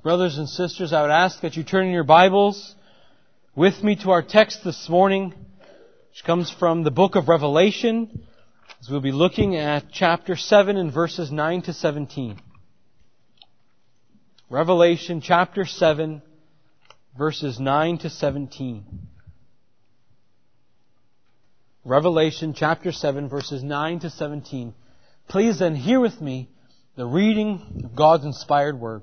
Brothers and sisters, I would ask that you turn in your Bibles with me to our text this morning, which comes from the book of Revelation, as we'll be looking at chapter 7 and verses 9 to 17. Revelation chapter 7, verses 9 to 17. Revelation chapter 7, verses 9 to 17. Please then hear with me the reading of God's inspired word.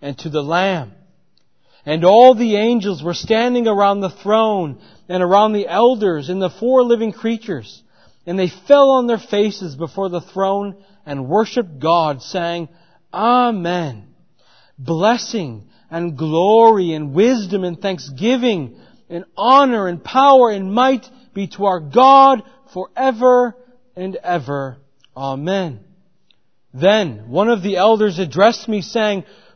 and to the Lamb. And all the angels were standing around the throne and around the elders and the four living creatures. And they fell on their faces before the throne and worshiped God, saying, Amen. Blessing and glory and wisdom and thanksgiving and honor and power and might be to our God forever and ever. Amen. Then one of the elders addressed me saying,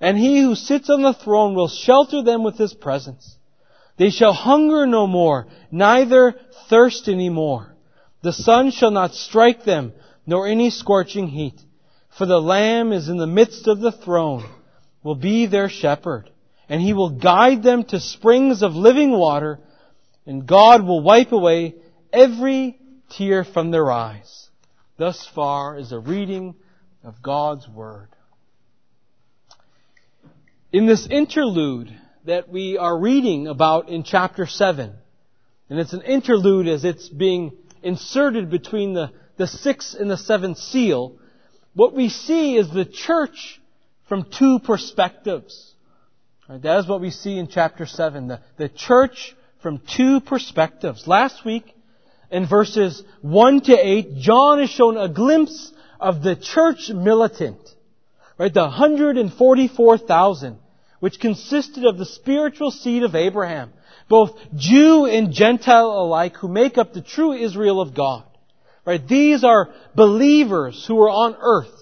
and he who sits on the throne will shelter them with his presence. They shall hunger no more, neither thirst any more. The sun shall not strike them, nor any scorching heat. For the Lamb is in the midst of the throne, will be their shepherd, and he will guide them to springs of living water, and God will wipe away every tear from their eyes. Thus far is a reading of God's Word. In this interlude that we are reading about in chapter 7, and it's an interlude as it's being inserted between the, the sixth and the seventh seal, what we see is the church from two perspectives. Right, that is what we see in chapter 7, the, the church from two perspectives. Last week, in verses 1 to 8, John is shown a glimpse of the church militant. Right, the 144,000 which consisted of the spiritual seed of Abraham, both Jew and Gentile alike, who make up the true Israel of God. Right? These are believers who were on earth,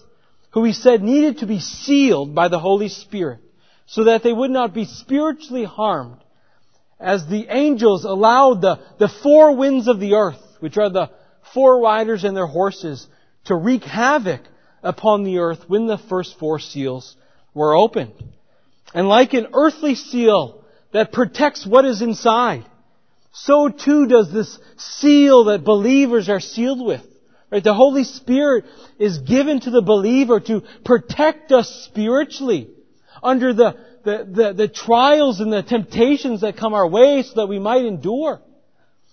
who he said needed to be sealed by the Holy Spirit, so that they would not be spiritually harmed, as the angels allowed the, the four winds of the earth, which are the four riders and their horses, to wreak havoc upon the earth when the first four seals were opened. And like an earthly seal that protects what is inside, so too does this seal that believers are sealed with. Right? The Holy Spirit is given to the believer to protect us spiritually under the, the, the, the trials and the temptations that come our way so that we might endure.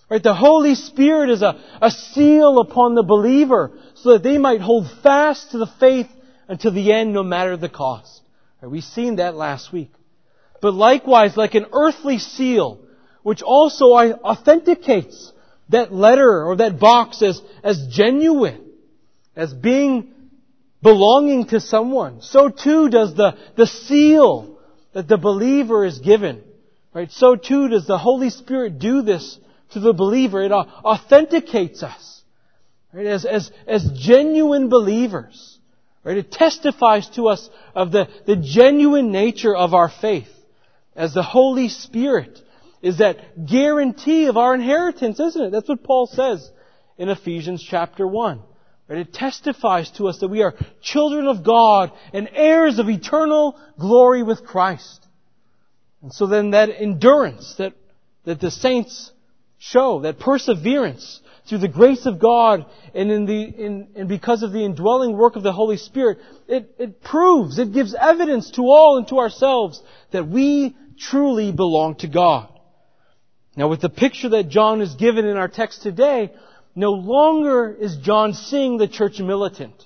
Right? The Holy Spirit is a, a seal upon the believer so that they might hold fast to the faith until the end no matter the cost. We've seen that last week. But likewise, like an earthly seal, which also authenticates that letter or that box as, as genuine, as being belonging to someone, so too does the, the seal that the believer is given. Right? So too does the Holy Spirit do this to the believer. It authenticates us right? as, as, as genuine believers. Right? It testifies to us of the, the genuine nature of our faith. As the Holy Spirit is that guarantee of our inheritance, isn't it? That's what Paul says in Ephesians chapter 1. Right? It testifies to us that we are children of God and heirs of eternal glory with Christ. And so then that endurance that, that the saints show, that perseverance, through the grace of God and in the in, and because of the indwelling work of the Holy Spirit, it, it proves, it gives evidence to all and to ourselves that we truly belong to God. Now with the picture that John is given in our text today, no longer is John seeing the church militant.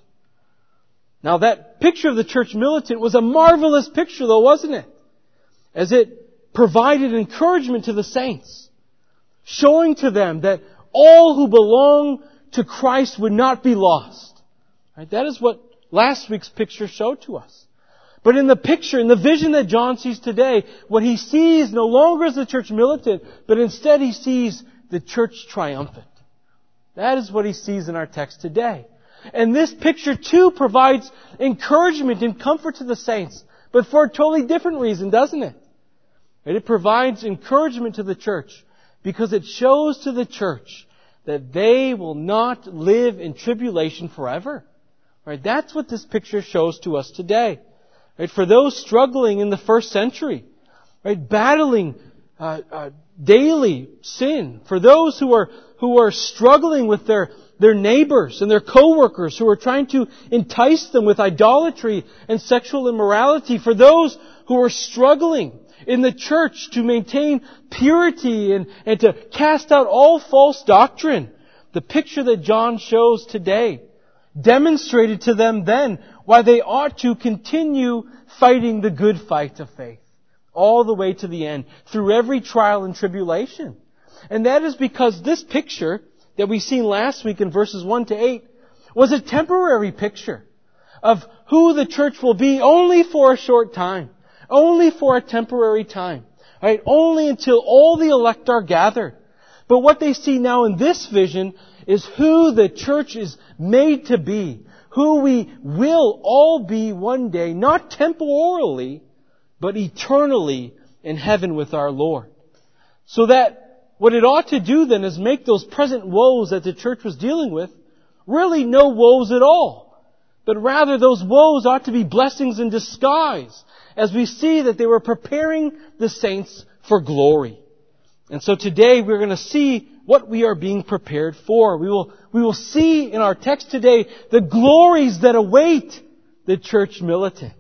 Now that picture of the church militant was a marvelous picture though, wasn't it? As it provided encouragement to the saints, showing to them that all who belong to Christ would not be lost. Right? That is what last week's picture showed to us. But in the picture, in the vision that John sees today, what he sees no longer is the church militant, but instead he sees the church triumphant. That is what he sees in our text today. And this picture too provides encouragement and comfort to the saints, but for a totally different reason, doesn't it? It provides encouragement to the church because it shows to the church that they will not live in tribulation forever. Right? That's what this picture shows to us today. Right? For those struggling in the first century, right, battling uh, uh, daily sin, for those who are who are struggling with their their neighbors and their coworkers who are trying to entice them with idolatry and sexual immorality, for those who are struggling in the church to maintain purity and, and to cast out all false doctrine. The picture that John shows today demonstrated to them then why they ought to continue fighting the good fight of faith all the way to the end through every trial and tribulation. And that is because this picture that we seen last week in verses 1 to 8 was a temporary picture of who the church will be only for a short time. Only for a temporary time. Right? Only until all the elect are gathered. But what they see now in this vision is who the church is made to be. Who we will all be one day, not temporally, but eternally in heaven with our Lord. So that what it ought to do then is make those present woes that the church was dealing with really no woes at all. But rather those woes ought to be blessings in disguise as we see that they were preparing the saints for glory. And so today we're going to see what we are being prepared for. We will, we will see in our text today the glories that await the church militant.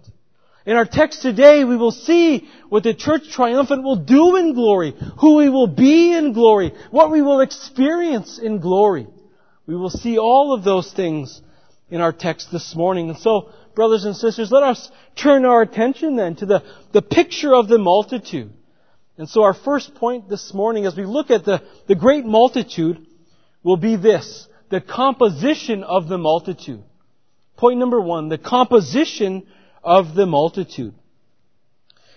In our text today, we will see what the church triumphant will do in glory, who we will be in glory, what we will experience in glory. We will see all of those things in our text this morning. And so, brothers and sisters, let us turn our attention then to the, the picture of the multitude. And so our first point this morning as we look at the, the great multitude will be this, the composition of the multitude. Point number one, the composition of the multitude.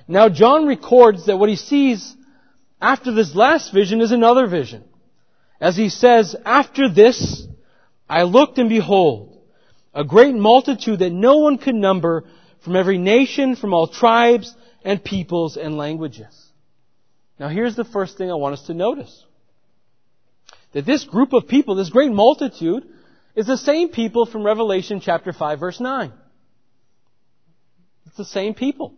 Now John records that what he sees after this last vision is another vision. As he says, after this, I looked and behold, a great multitude that no one could number from every nation, from all tribes and peoples and languages. Now here's the first thing I want us to notice. That this group of people, this great multitude, is the same people from Revelation chapter 5 verse 9. It's the same people.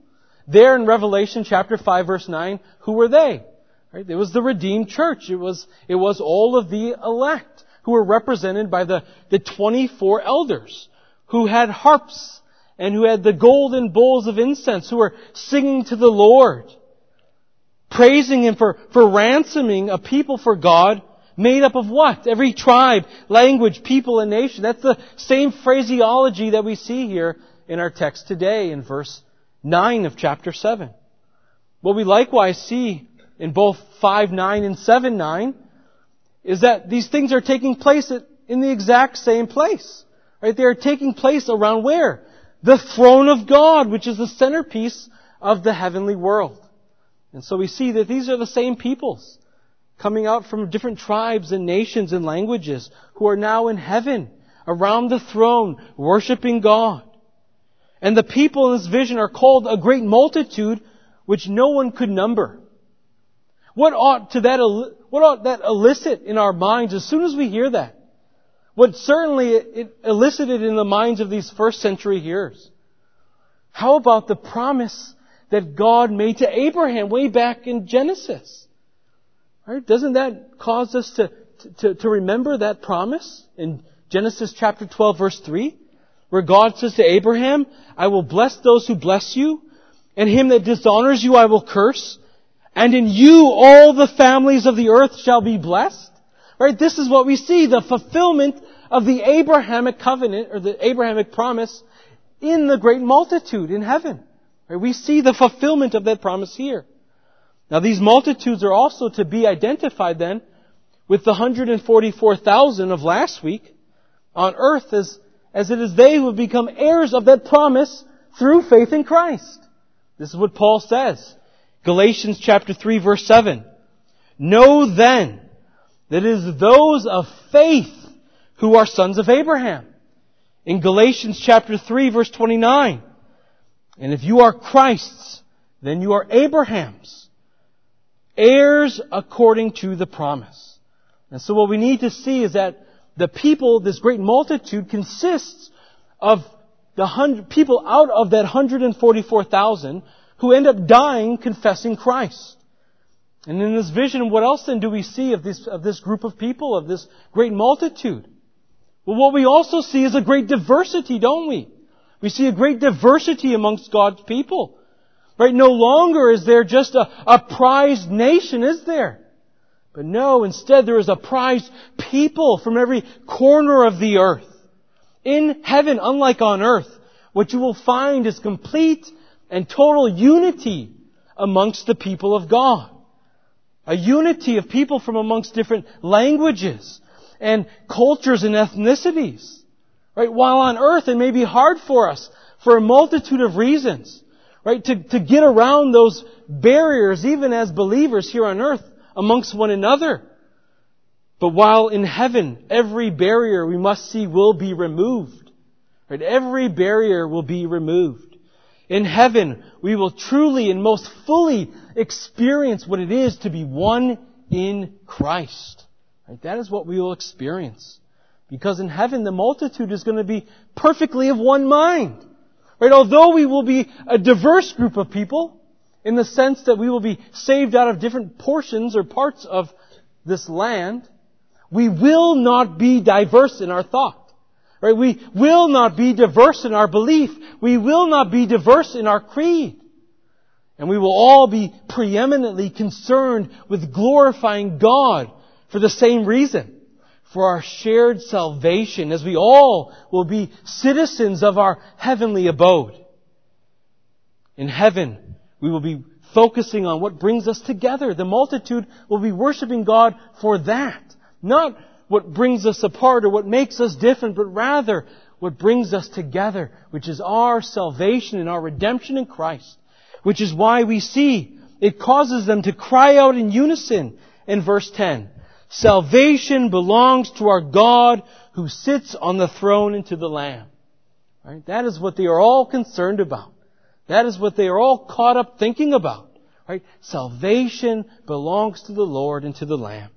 There in Revelation chapter 5 verse 9, who were they? Right? It was the redeemed church. It was, it was all of the elect who were represented by the, the 24 elders who had harps and who had the golden bowls of incense, who were singing to the Lord, praising Him for, for ransoming a people for God made up of what? Every tribe, language, people, and nation. That's the same phraseology that we see here in our text today in verse 9 of chapter 7. What we likewise see in both 5 9 and 7 9 is that these things are taking place in the exact same place. Right? They are taking place around where? The throne of God, which is the centerpiece of the heavenly world. And so we see that these are the same peoples coming out from different tribes and nations and languages who are now in heaven around the throne worshiping God. And the people in this vision are called a great multitude which no one could number. What ought to that what ought that elicit in our minds as soon as we hear that? What certainly it elicited in the minds of these first century hearers. How about the promise that God made to Abraham way back in Genesis? Right? Doesn't that cause us to, to, to remember that promise in Genesis chapter 12 verse 3? Where God says to Abraham, I will bless those who bless you, and him that dishonors you I will curse, And in you all the families of the earth shall be blessed. Right? This is what we see, the fulfillment of the Abrahamic covenant, or the Abrahamic promise in the great multitude in heaven. Right? We see the fulfillment of that promise here. Now these multitudes are also to be identified then with the 144,000 of last week on earth as, as it is they who have become heirs of that promise through faith in Christ. This is what Paul says. Galatians chapter 3 verse 7. Know then that it is those of faith who are sons of Abraham. In Galatians chapter 3 verse 29. And if you are Christ's, then you are Abraham's. Heirs according to the promise. And so what we need to see is that the people, this great multitude, consists of the hundred, people out of that 144,000 who end up dying confessing Christ. And in this vision, what else then do we see of this, of this group of people, of this great multitude? Well, what we also see is a great diversity, don't we? We see a great diversity amongst God's people. Right? No longer is there just a, a prized nation, is there? But no, instead there is a prized people from every corner of the earth. In heaven, unlike on earth, what you will find is complete and total unity amongst the people of God. A unity of people from amongst different languages and cultures and ethnicities. Right? While on earth it may be hard for us for a multitude of reasons. Right? To, to get around those barriers even as believers here on earth amongst one another. But while in heaven every barrier we must see will be removed. Right? Every barrier will be removed. In heaven, we will truly and most fully experience what it is to be one in Christ. Right? That is what we will experience. Because in heaven, the multitude is going to be perfectly of one mind. Right? Although we will be a diverse group of people, in the sense that we will be saved out of different portions or parts of this land, we will not be diverse in our thought. Right? We will not be diverse in our belief. We will not be diverse in our creed. And we will all be preeminently concerned with glorifying God for the same reason. For our shared salvation, as we all will be citizens of our heavenly abode. In heaven, we will be focusing on what brings us together. The multitude will be worshiping God for that. Not what brings us apart or what makes us different, but rather what brings us together, which is our salvation and our redemption in Christ. Which is why we see it causes them to cry out in unison in verse 10. Salvation belongs to our God who sits on the throne and to the Lamb. Right? That is what they are all concerned about. That is what they are all caught up thinking about. Right? Salvation belongs to the Lord and to the Lamb.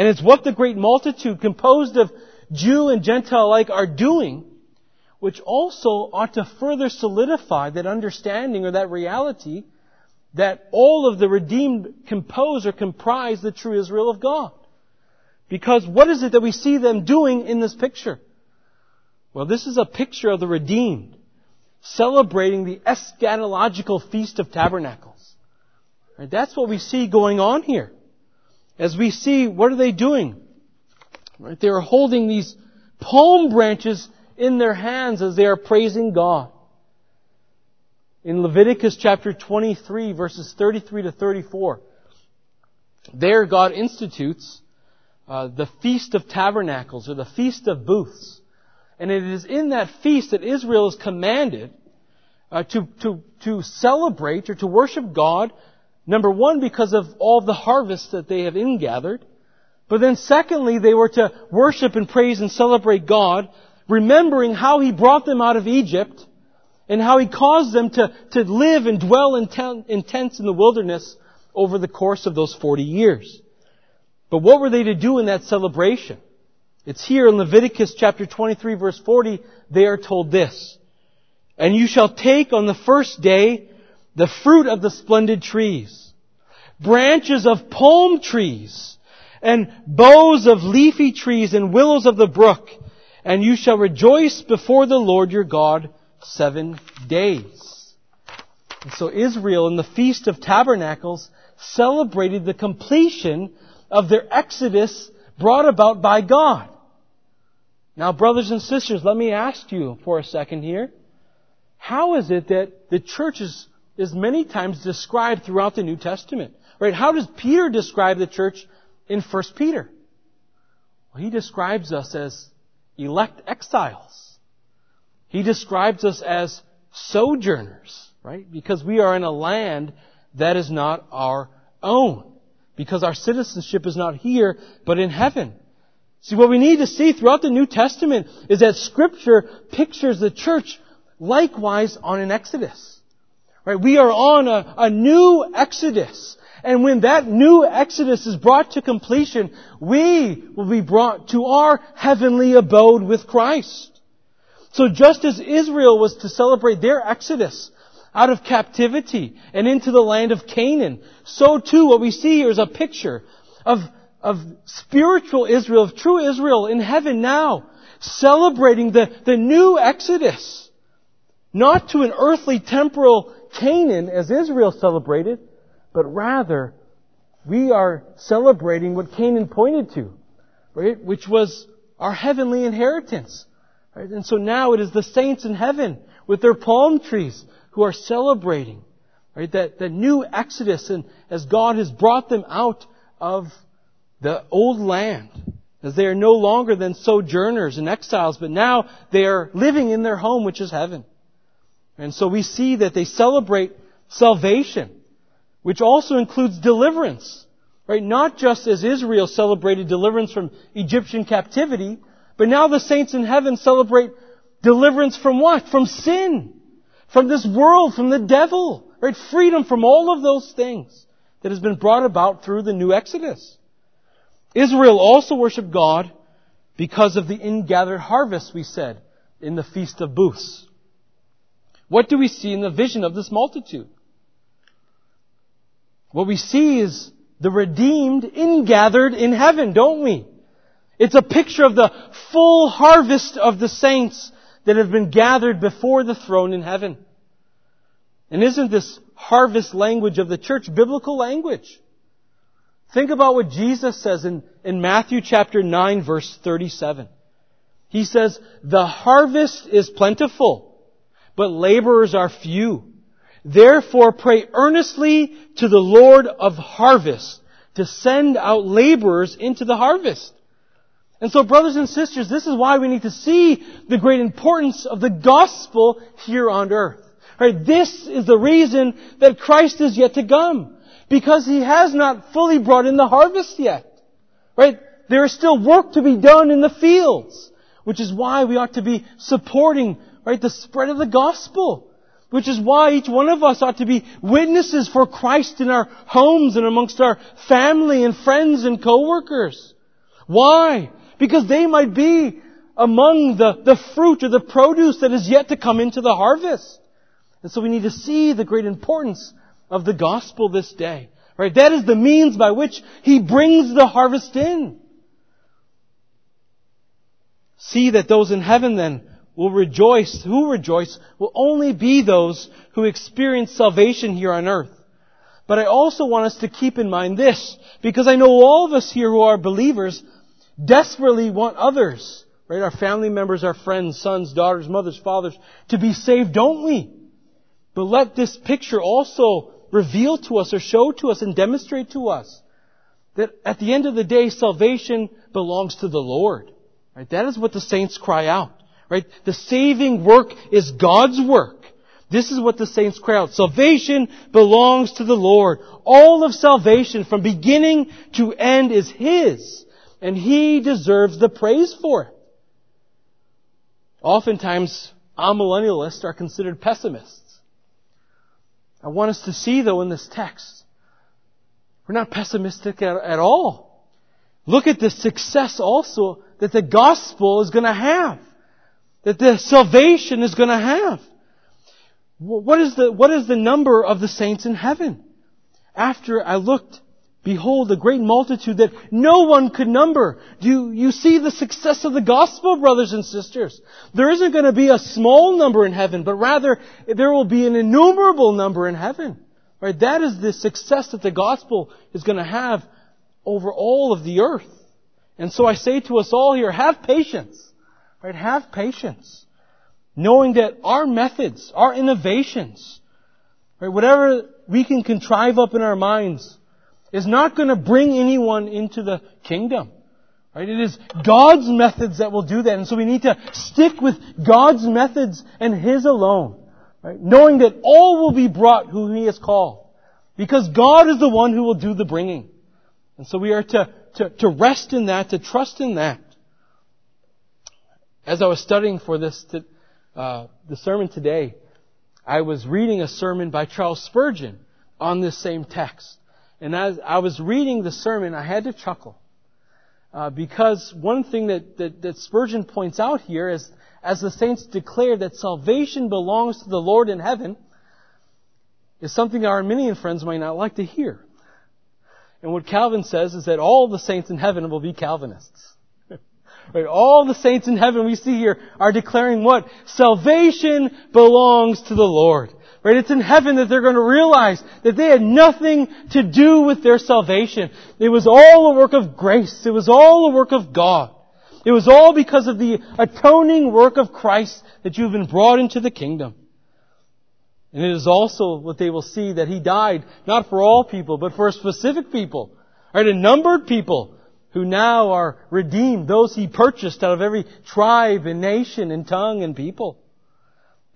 And it's what the great multitude composed of Jew and Gentile alike are doing, which also ought to further solidify that understanding or that reality that all of the redeemed compose or comprise the true Israel of God. Because what is it that we see them doing in this picture? Well, this is a picture of the redeemed celebrating the eschatological Feast of Tabernacles. Right? That's what we see going on here as we see, what are they doing? Right? They are holding these palm branches in their hands as they are praising God. In Leviticus chapter 23 verses 33 to 34, there God institutes uh, the Feast of Tabernacles or the Feast of Booths. And it is in that feast that Israel is commanded uh, to, to, to celebrate or to worship God Number one, because of all the harvests that they have ingathered. But then secondly, they were to worship and praise and celebrate God, remembering how He brought them out of Egypt and how He caused them to, to live and dwell in, ten, in tents in the wilderness over the course of those 40 years. But what were they to do in that celebration? It's here in Leviticus chapter 23 verse 40, they are told this. And you shall take on the first day the fruit of the splendid trees, branches of palm trees, and boughs of leafy trees and willows of the brook, and you shall rejoice before the Lord your God seven days. And so Israel in the Feast of Tabernacles celebrated the completion of their exodus brought about by God. Now, brothers and sisters, let me ask you for a second here. How is it that the church is, is many times described throughout the New Testament? Right? How does Peter describe the church in 1 Peter? Well, he describes us as elect exiles. He describes us as sojourners, right? Because we are in a land that is not our own. Because our citizenship is not here, but in heaven. See, what we need to see throughout the New Testament is that Scripture pictures the church likewise on an exodus. Right? We are on a, a new exodus. And when that new exodus is brought to completion, we will be brought to our heavenly abode with Christ. So just as Israel was to celebrate their exodus out of captivity and into the land of Canaan, so too what we see here is a picture of of spiritual Israel, of true Israel in heaven now, celebrating the, the new Exodus. Not to an earthly temporal Canaan as Israel celebrated, but rather we are celebrating what Canaan pointed to, right? Which was our heavenly inheritance. Right? And so now it is the saints in heaven with their palm trees who are celebrating, right? That, the new Exodus and as God has brought them out of the old land, as they are no longer than sojourners and exiles, but now they are living in their home, which is heaven. And so we see that they celebrate salvation, which also includes deliverance. Right? Not just as Israel celebrated deliverance from Egyptian captivity, but now the saints in heaven celebrate deliverance from what? From sin. From this world, from the devil. Right? Freedom from all of those things that has been brought about through the new Exodus. Israel also worshiped God because of the ingathered harvest, we said, in the Feast of Booths. What do we see in the vision of this multitude? What we see is the redeemed ingathered in heaven, don't we? It's a picture of the full harvest of the saints that have been gathered before the throne in heaven. And isn't this harvest language of the church biblical language? Think about what Jesus says in, in Matthew chapter 9 verse 37. He says, the harvest is plentiful, but laborers are few. Therefore pray earnestly to the Lord of harvest to send out laborers into the harvest. And so brothers and sisters, this is why we need to see the great importance of the gospel here on earth. Right? This is the reason that Christ is yet to come because he has not fully brought in the harvest yet. Right? There is still work to be done in the fields, which is why we ought to be supporting, right, the spread of the gospel. Which is why each one of us ought to be witnesses for Christ in our homes and amongst our family and friends and coworkers. Why? Because they might be among the, the fruit or the produce that is yet to come into the harvest. And so we need to see the great importance of the gospel this day. Right? That is the means by which He brings the harvest in. See that those in heaven then will rejoice. Who rejoice will only be those who experience salvation here on earth. But I also want us to keep in mind this, because I know all of us here who are believers desperately want others, right? Our family members, our friends, sons, daughters, mothers, fathers, to be saved, don't we? But let this picture also reveal to us or show to us and demonstrate to us that at the end of the day, salvation belongs to the Lord. Right? That is what the saints cry out. Right? The saving work is God's work. This is what the saints cry out. Salvation belongs to the Lord. All of salvation from beginning to end is His. And He deserves the praise for it. Oftentimes, amillennialists are considered pessimists. I want us to see though in this text, we're not pessimistic at, at all. Look at the success also that the gospel is going to have. That the salvation is going to have. What is the, what is the number of the saints in heaven? After I looked Behold, a great multitude that no one could number. Do you, you see the success of the gospel, brothers and sisters? There isn't going to be a small number in heaven, but rather there will be an innumerable number in heaven. Right? That is the success that the gospel is going to have over all of the earth. And so I say to us all here, have patience. Right? Have patience. Knowing that our methods, our innovations, right, whatever we can contrive up in our minds, is not going to bring anyone into the kingdom. Right? It is God's methods that will do that. And so we need to stick with God's methods and His alone. Right? Knowing that all will be brought who He has called. Because God is the one who will do the bringing. And so we are to, to, to rest in that, to trust in that. As I was studying for this, uh, the sermon today, I was reading a sermon by Charles Spurgeon on this same text. And as I was reading the sermon, I had to chuckle. Uh, because one thing that, that, that Spurgeon points out here is, as the saints declare that salvation belongs to the Lord in heaven, is something our Arminian friends might not like to hear. And what Calvin says is that all the saints in heaven will be Calvinists. Right? All the saints in heaven we see here are declaring what? Salvation belongs to the Lord. Right? It's in heaven that they're going to realize that they had nothing to do with their salvation. It was all a work of grace. It was all a work of God. It was all because of the atoning work of Christ that you've been brought into the kingdom. And it is also what they will see that He died not for all people, but for a specific people. Right? A numbered people who now are redeemed, those He purchased out of every tribe and nation and tongue and people.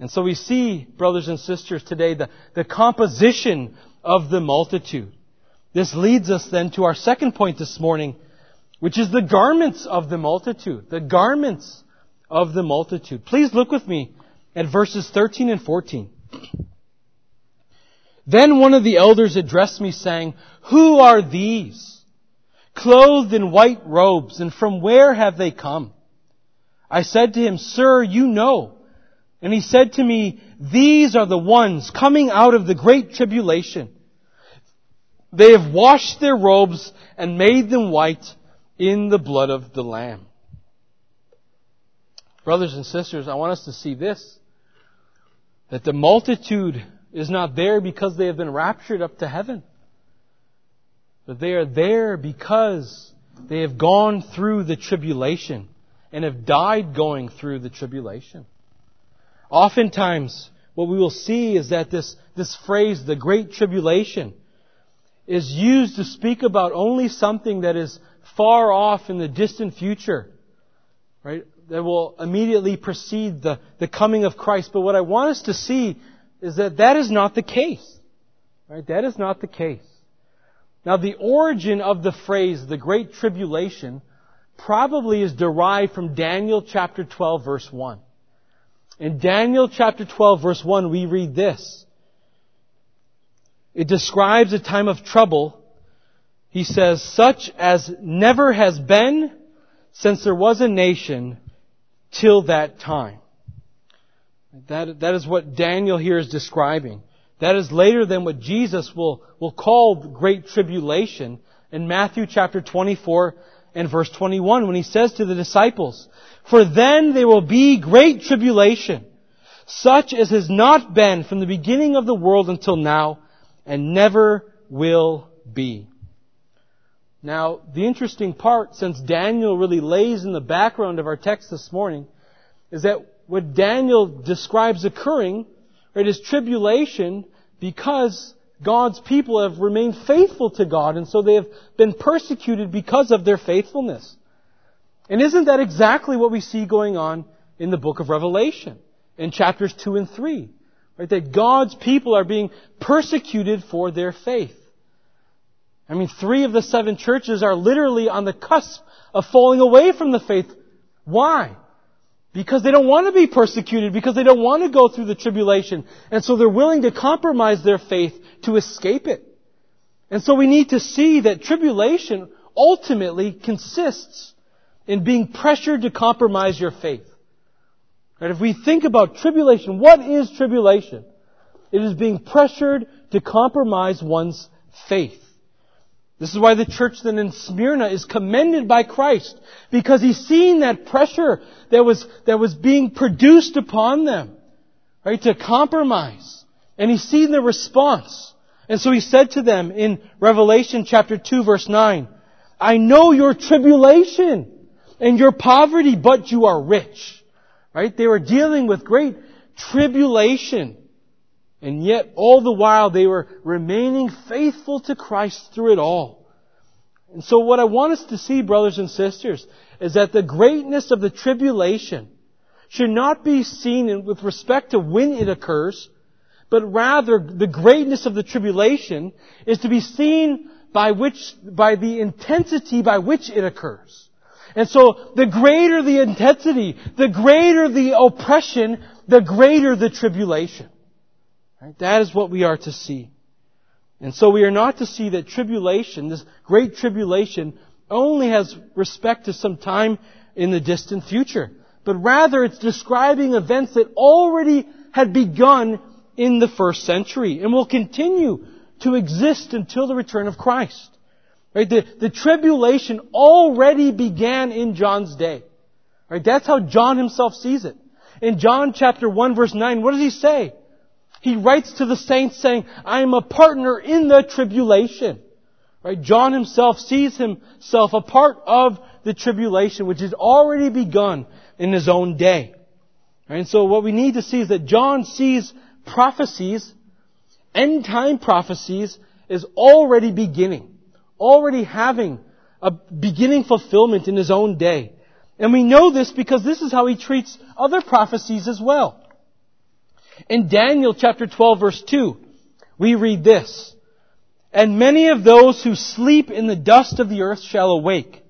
And so we see, brothers and sisters, today the, the composition of the multitude. This leads us then to our second point this morning, which is the garments of the multitude. The garments of the multitude. Please look with me at verses 13 and 14. Then one of the elders addressed me saying, Who are these? Clothed in white robes, and from where have they come? I said to him, Sir, you know. And he said to me, These are the ones coming out of the great tribulation. They have washed their robes and made them white in the blood of the Lamb. Brothers and sisters, I want us to see this. That the multitude is not there because they have been raptured up to heaven. But they are there because they have gone through the tribulation and have died going through the tribulation. Oftentimes, what we will see is that this, this phrase, the Great Tribulation, is used to speak about only something that is far off in the distant future, right? That will immediately precede the, the coming of Christ. But what I want us to see is that that is not the case. Right? That is not the case. Now the origin of the phrase, the Great Tribulation, probably is derived from Daniel chapter 12 verse 1. In Daniel chapter 12 verse 1 we read this. It describes a time of trouble. He says, such as never has been since there was a nation till that time. That, that is what Daniel here is describing. That is later than what Jesus will, will call great tribulation in Matthew chapter 24 and verse 21 when he says to the disciples, For then there will be great tribulation, such as has not been from the beginning of the world until now, and never will be. Now, the interesting part, since Daniel really lays in the background of our text this morning, is that what Daniel describes occurring, right, is tribulation because God's people have remained faithful to God and so they have been persecuted because of their faithfulness. And isn't that exactly what we see going on in the book of Revelation in chapters 2 and 3? Right, that God's people are being persecuted for their faith. I mean, three of the seven churches are literally on the cusp of falling away from the faith. Why? Because they don't want to be persecuted, because they don't want to go through the tribulation. And so they're willing to compromise their faith to escape it. And so we need to see that tribulation ultimately consists in being pressured to compromise your faith. Right? If we think about tribulation, what is tribulation? It is being pressured to compromise one's faith. This is why the church then in Smyrna is commended by Christ, because he's seen that pressure that was, that was being produced upon them, right, to compromise. And he's seen the response. And so he said to them in Revelation chapter 2 verse 9, I know your tribulation and your poverty, but you are rich. Right? They were dealing with great tribulation. And yet, all the while, they were remaining faithful to Christ through it all. And so what I want us to see, brothers and sisters, is that the greatness of the tribulation should not be seen with respect to when it occurs, but rather the greatness of the tribulation is to be seen by which, by the intensity by which it occurs. And so the greater the intensity, the greater the oppression, the greater the tribulation. Right? That is what we are to see. And so we are not to see that tribulation, this great tribulation, only has respect to some time in the distant future. But rather it's describing events that already had begun in the first century and will continue to exist until the return of Christ. Right? The, the tribulation already began in John's day. Right? That's how John himself sees it. In John chapter 1 verse 9, what does he say? He writes to the saints saying, I am a partner in the tribulation. Right? John himself sees himself a part of the tribulation which has already begun in his own day. Right? And so what we need to see is that John sees prophecies, end time prophecies, is already beginning already having a beginning fulfillment in his own day. And we know this because this is how he treats other prophecies as well. In Daniel chapter 12 verse 2, we read this, And many of those who sleep in the dust of the earth shall awake,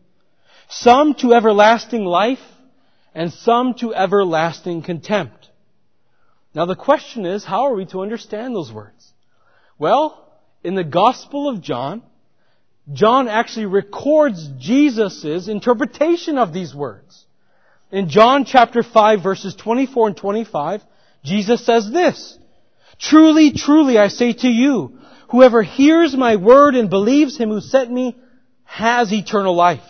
some to everlasting life, and some to everlasting contempt. Now the question is, how are we to understand those words? Well, in the Gospel of John, John actually records Jesus' interpretation of these words. In John chapter 5 verses 24 and 25, Jesus says this, Truly, truly, I say to you, whoever hears my word and believes him who sent me has eternal life.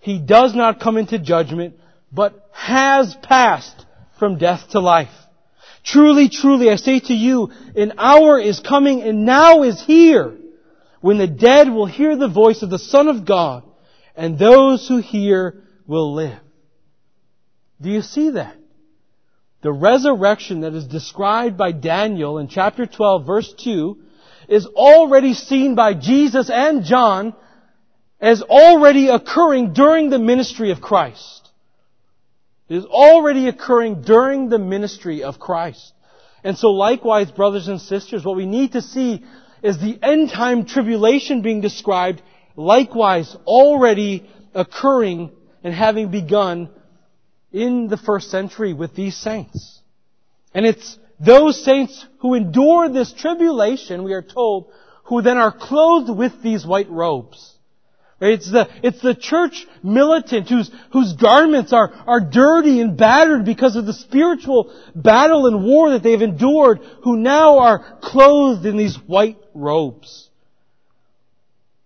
He does not come into judgment, but has passed from death to life. Truly, truly, I say to you, an hour is coming and now is here when the dead will hear the voice of the Son of God, and those who hear will live. Do you see that? The resurrection that is described by Daniel in chapter 12 verse 2 is already seen by Jesus and John as already occurring during the ministry of Christ. It is already occurring during the ministry of Christ. And so likewise, brothers and sisters, what we need to see is the end time tribulation being described likewise already occurring and having begun in the first century with these saints. And it's those saints who endure this tribulation, we are told, who then are clothed with these white robes. It's the, it's the church militant whose, whose garments are, are dirty and battered because of the spiritual battle and war that they've endured, who now are clothed in these white robes.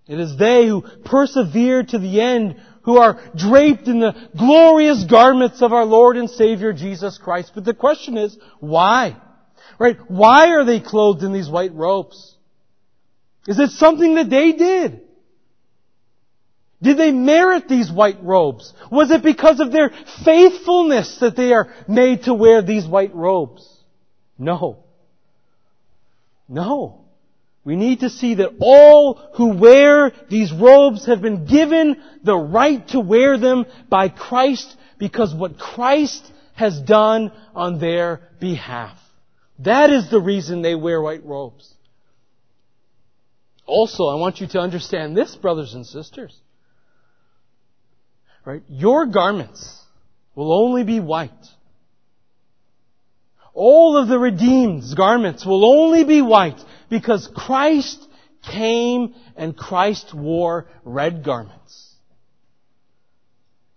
It is they who persevere to the end, who are draped in the glorious garments of our Lord and Savior Jesus Christ. But the question is, why? Right? Why are they clothed in these white robes? Is it something that they did? Did they merit these white robes? Was it because of their faithfulness that they are made to wear these white robes? No. No. We need to see that all who wear these robes have been given the right to wear them by Christ because what Christ has done on their behalf. That is the reason they wear white robes. Also, I want you to understand this, brothers and sisters. Right? Your garments will only be white. All of the redeemed's garments will only be white because Christ came and Christ wore red garments.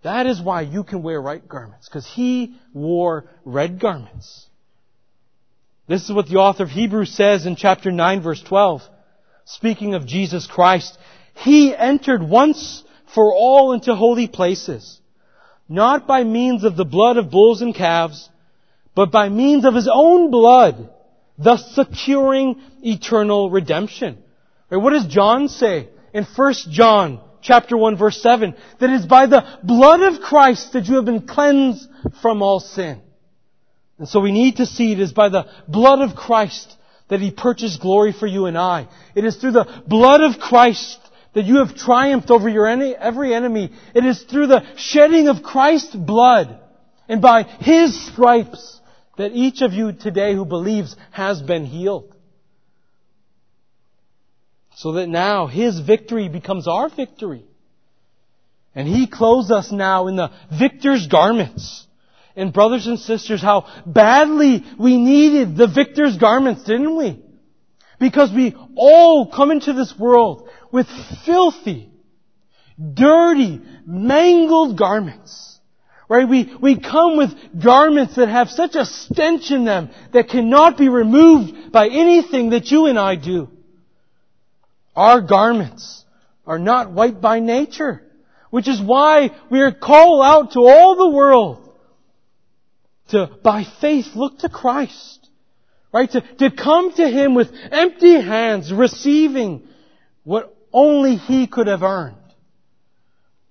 That is why you can wear white garments, because He wore red garments. This is what the author of Hebrews says in chapter 9 verse 12. Speaking of Jesus Christ, He entered once for all into holy places, not by means of the blood of bulls and calves, but by means of his own blood, thus securing eternal redemption. Right, what does John say in 1 John chapter 1 verse 7? That it is by the blood of Christ that you have been cleansed from all sin. And so we need to see it is by the blood of Christ that He purchased glory for you and I. It is through the blood of Christ that you have triumphed over your every enemy. It is through the shedding of Christ's blood and by His stripes that each of you today who believes has been healed. So that now His victory becomes our victory. And He clothes us now in the victor's garments. And brothers and sisters, how badly we needed the victor's garments, didn't we? Because we all come into this world with filthy, dirty, mangled garments. Right? We, we come with garments that have such a stench in them that cannot be removed by anything that you and I do. Our garments are not white by nature, which is why we are called out to all the world to, by faith, look to Christ. Right? To, to come to Him with empty hands, receiving what only He could have earned.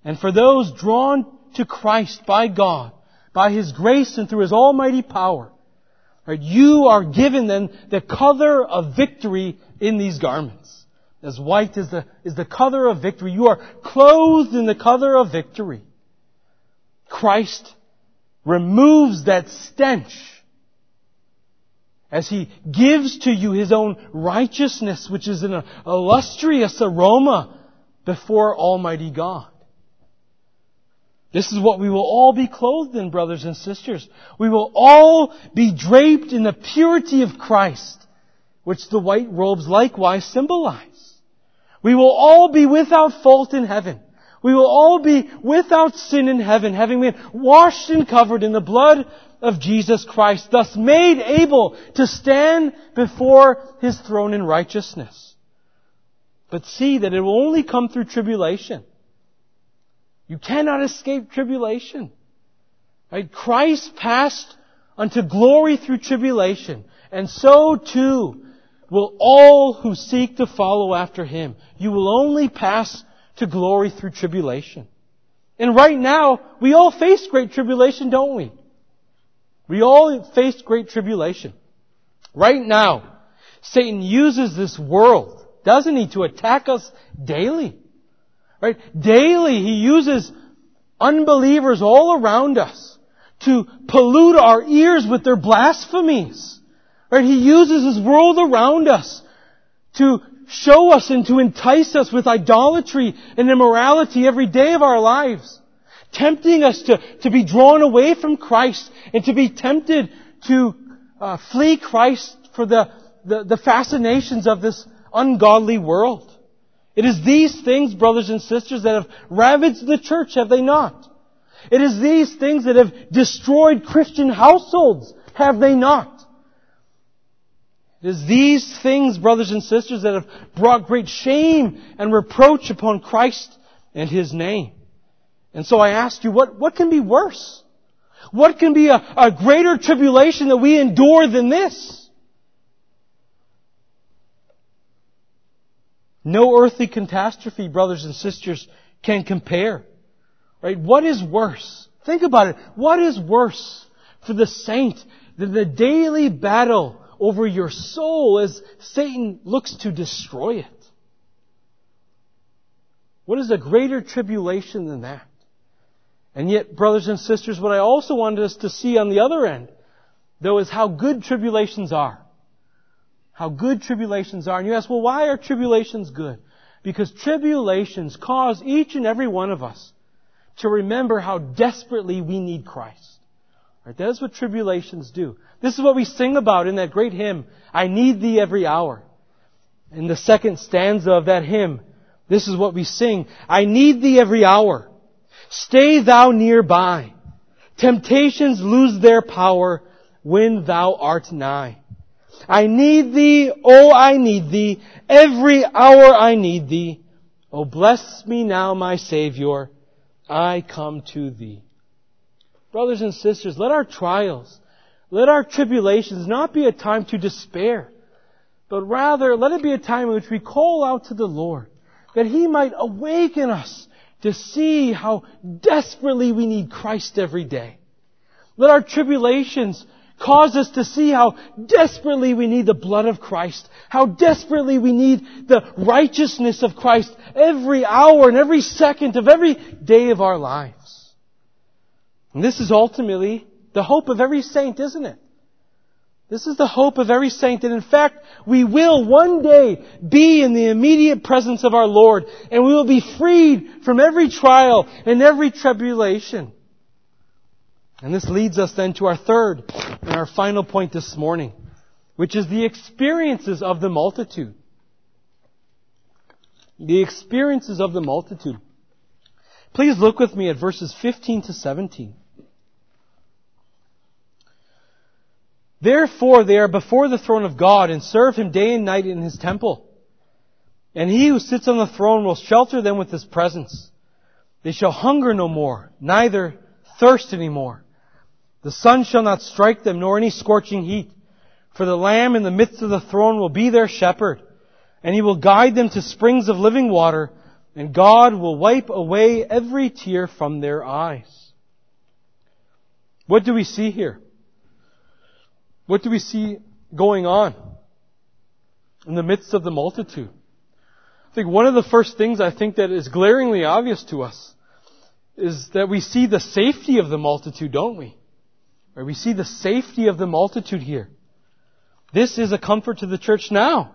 And for those drawn to Christ by God, by His grace and through His almighty power. Right? You are given then the color of victory in these garments. As white is the, is the color of victory. You are clothed in the color of victory. Christ removes that stench as He gives to you His own righteousness, which is an illustrious aroma before Almighty God. This is what we will all be clothed in, brothers and sisters. We will all be draped in the purity of Christ, which the white robes likewise symbolize. We will all be without fault in heaven. We will all be without sin in heaven, having been washed and covered in the blood of Jesus Christ, thus made able to stand before His throne in righteousness. But see that it will only come through tribulation. You cannot escape tribulation. Right? Christ passed unto glory through tribulation, and so too will all who seek to follow after Him. You will only pass to glory through tribulation. And right now, we all face great tribulation, don't we? We all face great tribulation. Right now, Satan uses this world, doesn't he, to attack us daily. Right? Daily he uses unbelievers all around us to pollute our ears with their blasphemies. Right? He uses his world around us to show us and to entice us with idolatry and immorality every day of our lives. Tempting us to, to be drawn away from Christ and to be tempted to uh, flee Christ for the, the, the fascinations of this ungodly world. It is these things, brothers and sisters, that have ravaged the church, have they not? It is these things that have destroyed Christian households, have they not? It is these things, brothers and sisters, that have brought great shame and reproach upon Christ and His name. And so I ask you, what, what can be worse? What can be a, a greater tribulation that we endure than this? No earthly catastrophe, brothers and sisters, can compare. Right? What is worse? Think about it. What is worse for the saint than the daily battle over your soul as Satan looks to destroy it? What is a greater tribulation than that? And yet, brothers and sisters, what I also wanted us to see on the other end, though, is how good tribulations are how good tribulations are. And you ask, well, why are tribulations good? Because tribulations cause each and every one of us to remember how desperately we need Christ. Right? That is what tribulations do. This is what we sing about in that great hymn, I need thee every hour. In the second stanza of that hymn, this is what we sing, I need thee every hour. Stay thou nearby. Temptations lose their power when thou art nigh. I need thee, oh I need thee, every hour I need thee. Oh bless me now, my Savior, I come to thee. Brothers and sisters, let our trials, let our tribulations not be a time to despair, but rather let it be a time in which we call out to the Lord, that He might awaken us to see how desperately we need Christ every day. Let our tribulations cause us to see how desperately we need the blood of Christ, how desperately we need the righteousness of Christ every hour and every second of every day of our lives. And this is ultimately the hope of every saint, isn't it? This is the hope of every saint. And in fact, we will one day be in the immediate presence of our Lord and we will be freed from every trial and every tribulation. And this leads us then to our third and our final point this morning, which is the experiences of the multitude. The experiences of the multitude. Please look with me at verses 15 to 17. Therefore they are before the throne of God and serve Him day and night in His temple. And He who sits on the throne will shelter them with His presence. They shall hunger no more, neither thirst any more. The sun shall not strike them, nor any scorching heat. For the Lamb in the midst of the throne will be their shepherd, and he will guide them to springs of living water, and God will wipe away every tear from their eyes. What do we see here? What do we see going on in the midst of the multitude? I think one of the first things I think that is glaringly obvious to us is that we see the safety of the multitude, don't we? We see the safety of the multitude here. This is a comfort to the church now.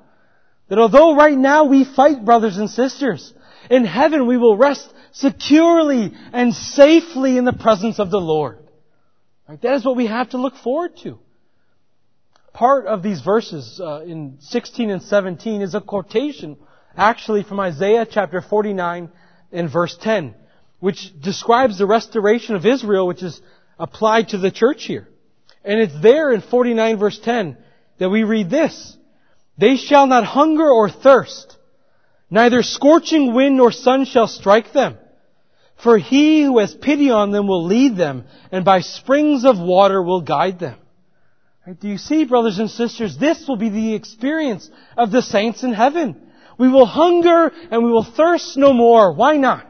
That although right now we fight, brothers and sisters, in heaven we will rest securely and safely in the presence of the Lord. Right? That is what we have to look forward to. Part of these verses uh, in 16 and 17 is a quotation actually from Isaiah chapter 49 and verse 10, which describes the restoration of Israel, which is applied to the church here. And it's there in 49 verse 10 that we read this. They shall not hunger or thirst, neither scorching wind nor sun shall strike them. For he who has pity on them will lead them, and by springs of water will guide them. Right? Do you see, brothers and sisters, this will be the experience of the saints in heaven. We will hunger and we will thirst no more. Why not?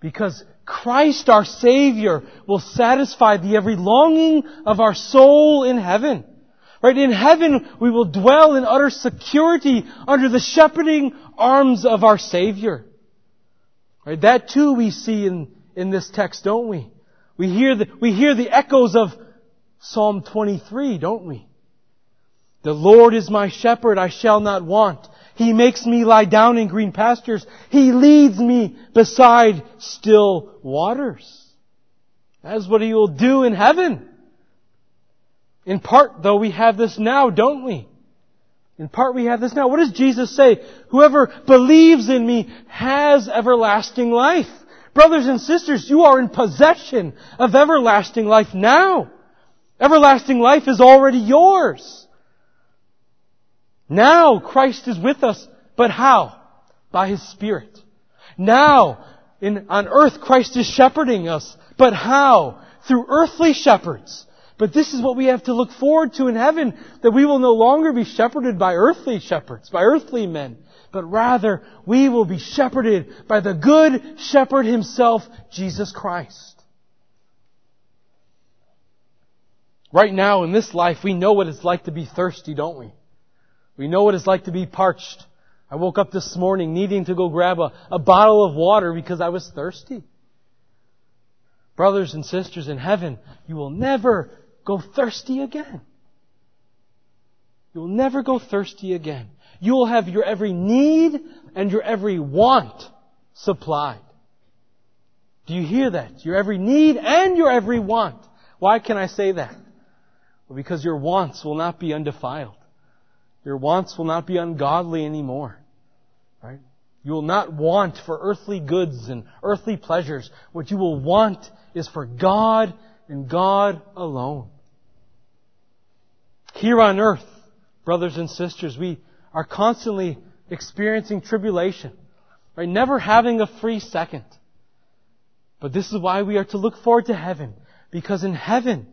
Because Christ our Savior will satisfy the every longing of our soul in heaven. Right? In heaven, we will dwell in utter security under the shepherding arms of our Savior. Right? That too we see in, in this text, don't we? We hear the, we hear the echoes of Psalm 23, don't we? The Lord is my shepherd, I shall not want. He makes me lie down in green pastures. He leads me beside still waters. That is what He will do in heaven. In part, though, we have this now, don't we? In part, we have this now. What does Jesus say? Whoever believes in me has everlasting life. Brothers and sisters, you are in possession of everlasting life now. Everlasting life is already yours. Now Christ is with us, but how? By His Spirit. Now, in, on earth, Christ is shepherding us, but how? Through earthly shepherds. But this is what we have to look forward to in heaven, that we will no longer be shepherded by earthly shepherds, by earthly men, but rather we will be shepherded by the good shepherd himself, Jesus Christ. Right now in this life, we know what it's like to be thirsty, don't we? We know what it's like to be parched. I woke up this morning needing to go grab a, a bottle of water because I was thirsty. Brothers and sisters in heaven, you will never go thirsty again. You will never go thirsty again. You will have your every need and your every want supplied. Do you hear that? Your every need and your every want. Why can I say that? Well, because your wants will not be undefiled. Your wants will not be ungodly anymore. Right? You will not want for earthly goods and earthly pleasures. What you will want is for God and God alone. Here on earth, brothers and sisters, we are constantly experiencing tribulation. Right? Never having a free second. But this is why we are to look forward to heaven. Because in heaven,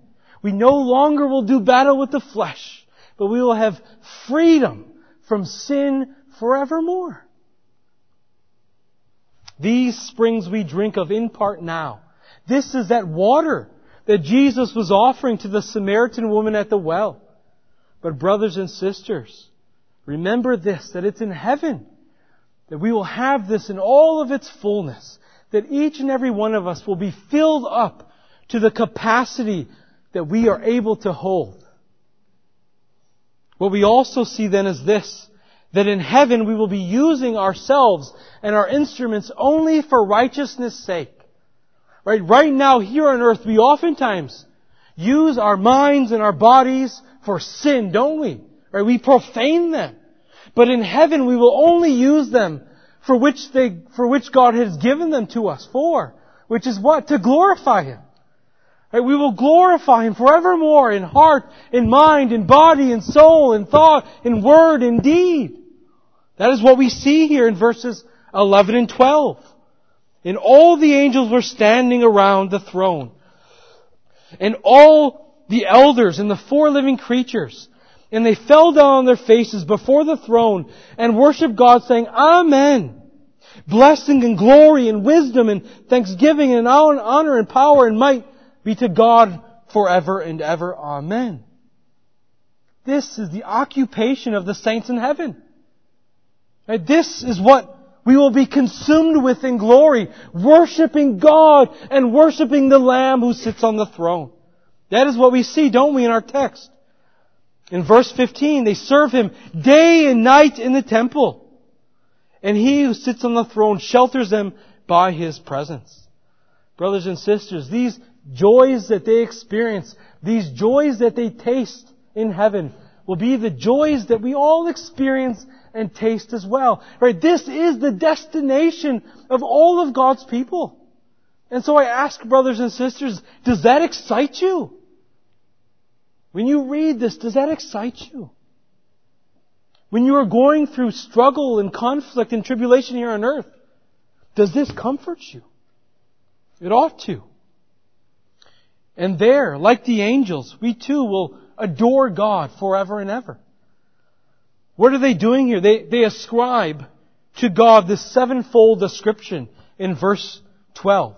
We no longer will do battle with the flesh, but we will have freedom from sin forevermore. These springs we drink of in part now. This is that water that Jesus was offering to the Samaritan woman at the well. But brothers and sisters, remember this, that it's in heaven that we will have this in all of its fullness, that each and every one of us will be filled up to the capacity that we are able to hold. What we also see then is this, that in heaven we will be using ourselves and our instruments only for righteousness' sake. Right? Right now, here on earth, we oftentimes use our minds and our bodies for sin, don't we? Right? We profane them. But in heaven, we will only use them for which they, for which God has given them to us for. Which is what? To glorify Him. Right? We will glorify Him forevermore in heart, in mind, in body, in soul, in thought, in word, in deed. That is what we see here in verses 11 and 12. And all the angels were standing around the throne. And all the elders and the four living creatures. And they fell down on their faces before the throne and worshiped God saying, Amen. Blessing and glory and wisdom and thanksgiving and honor and power and might be to God forever and ever. Amen. This is the occupation of the saints in heaven. This is what we will be consumed with in glory, worshiping God and worshiping the Lamb who sits on the throne. That is what we see, don't we, in our text. In verse 15, they serve Him day and night in the temple. And He who sits on the throne shelters them by His presence. Brothers and sisters, these joys that they experience, these joys that they taste in heaven, will be the joys that we all experience and taste as well. Right? This is the destination of all of God's people. And so I ask brothers and sisters, does that excite you? When you read this, does that excite you? When you are going through struggle and conflict and tribulation here on earth, does this comfort you? It ought to. And there, like the angels, we too will adore God forever and ever. What are they doing here? They, they ascribe to God this sevenfold description in verse 12.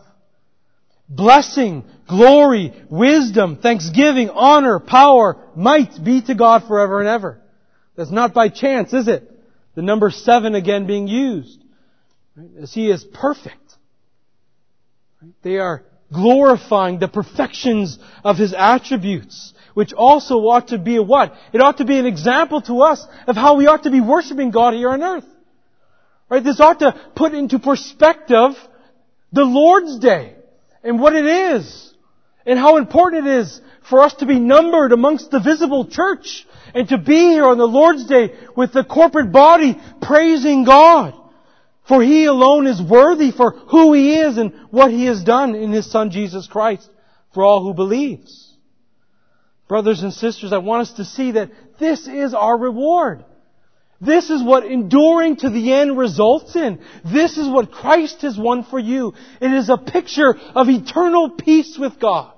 Blessing, glory, wisdom, thanksgiving, honor, power, might be to God forever and ever. That's not by chance, is it? The number seven again being used. As He is perfect. They are glorifying the perfections of His attributes which also ought to be a what? It ought to be an example to us of how we ought to be worshiping God here on earth. Right? This ought to put into perspective the Lord's Day and what it is and how important it is for us to be numbered amongst the visible church and to be here on the Lord's Day with the corporate body praising God. For He alone is worthy for who He is and what He has done in His Son Jesus Christ for all who believes. Brothers and sisters, I want us to see that this is our reward. This is what enduring to the end results in. This is what Christ has won for you. It is a picture of eternal peace with God.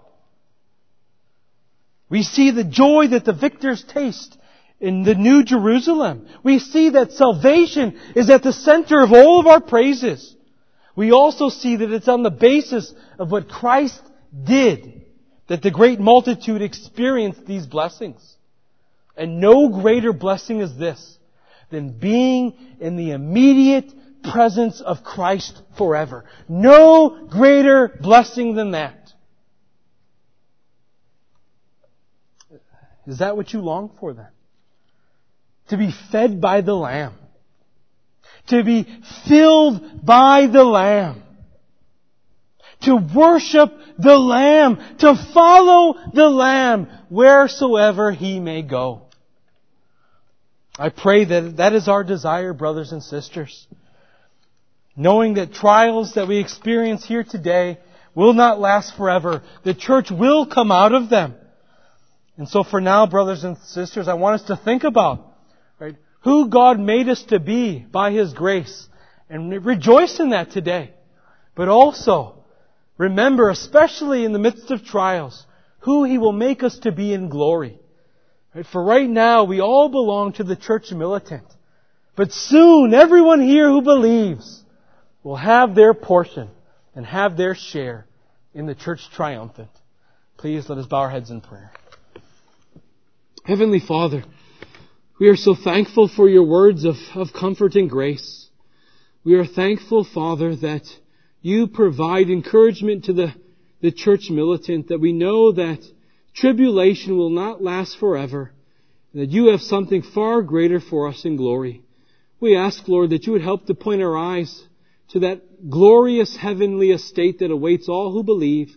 We see the joy that the victors taste in the New Jerusalem. We see that salvation is at the center of all of our praises. We also see that it's on the basis of what Christ did that the great multitude experienced these blessings. And no greater blessing is this than being in the immediate presence of Christ forever. No greater blessing than that. Is that what you long for then? To be fed by the Lamb. To be filled by the Lamb to worship the Lamb, to follow the Lamb wheresoever He may go. I pray that that is our desire, brothers and sisters. Knowing that trials that we experience here today will not last forever. The church will come out of them. And so for now, brothers and sisters, I want us to think about, who God made us to be by His grace and rejoice in that today. But also, Remember, especially in the midst of trials, who He will make us to be in glory. For right now, we all belong to the church militant. But soon, everyone here who believes will have their portion and have their share in the church triumphant. Please let us bow our heads in prayer. Heavenly Father, we are so thankful for your words of, of comfort and grace. We are thankful, Father, that you provide encouragement to the, the church militant, that we know that tribulation will not last forever, and that you have something far greater for us in glory. We ask, Lord, that you would help to point our eyes to that glorious heavenly estate that awaits all who believe.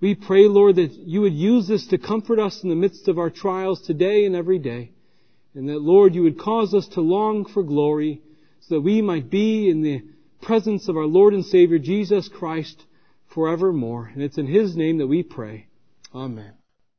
We pray, Lord, that you would use this to comfort us in the midst of our trials today and every day. And that, Lord, you would cause us to long for glory so that we might be in the presence of our Lord and Savior Jesus Christ forevermore. And it's in His name that we pray. Amen.